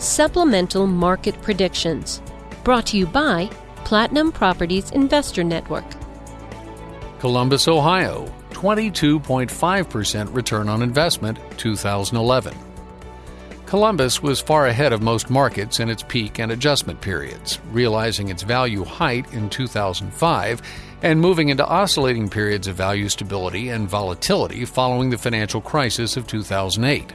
Supplemental Market Predictions. Brought to you by Platinum Properties Investor Network. Columbus, Ohio, 22.5% return on investment 2011. Columbus was far ahead of most markets in its peak and adjustment periods, realizing its value height in 2005 and moving into oscillating periods of value stability and volatility following the financial crisis of 2008.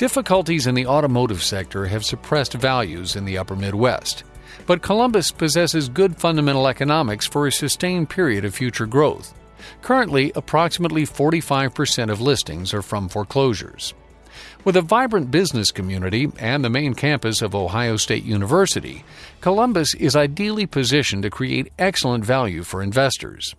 Difficulties in the automotive sector have suppressed values in the upper Midwest, but Columbus possesses good fundamental economics for a sustained period of future growth. Currently, approximately 45% of listings are from foreclosures. With a vibrant business community and the main campus of Ohio State University, Columbus is ideally positioned to create excellent value for investors.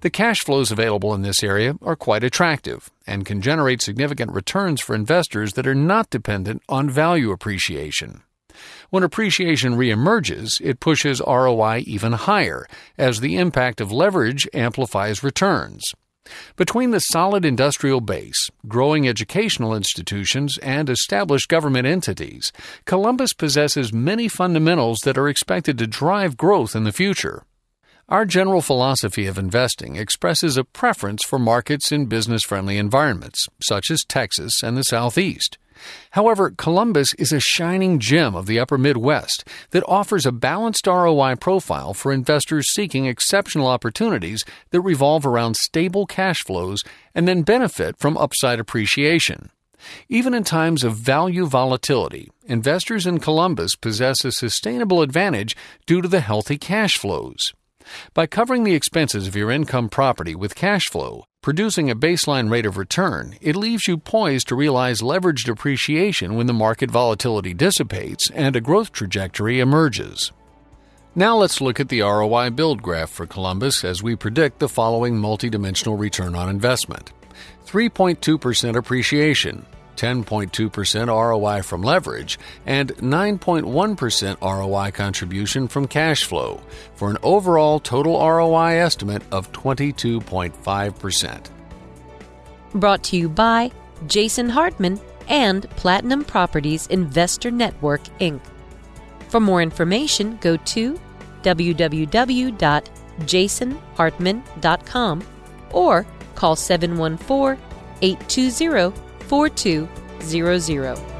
The cash flows available in this area are quite attractive and can generate significant returns for investors that are not dependent on value appreciation. When appreciation reemerges, it pushes ROI even higher as the impact of leverage amplifies returns. Between the solid industrial base, growing educational institutions, and established government entities, Columbus possesses many fundamentals that are expected to drive growth in the future. Our general philosophy of investing expresses a preference for markets in business friendly environments, such as Texas and the Southeast. However, Columbus is a shining gem of the upper Midwest that offers a balanced ROI profile for investors seeking exceptional opportunities that revolve around stable cash flows and then benefit from upside appreciation. Even in times of value volatility, investors in Columbus possess a sustainable advantage due to the healthy cash flows. By covering the expenses of your income property with cash flow, producing a baseline rate of return, it leaves you poised to realize leveraged appreciation when the market volatility dissipates and a growth trajectory emerges. Now let's look at the ROI build graph for Columbus as we predict the following multidimensional return on investment 3.2% appreciation, 10.2% ROI from leverage, and 9.1% ROI contribution from cash flow, for an overall total ROI estimate of 22.5%. Brought to you by Jason Hartman and Platinum Properties Investor Network, Inc. For more information, go to www.jasonhartman.com or call 714 820 4200.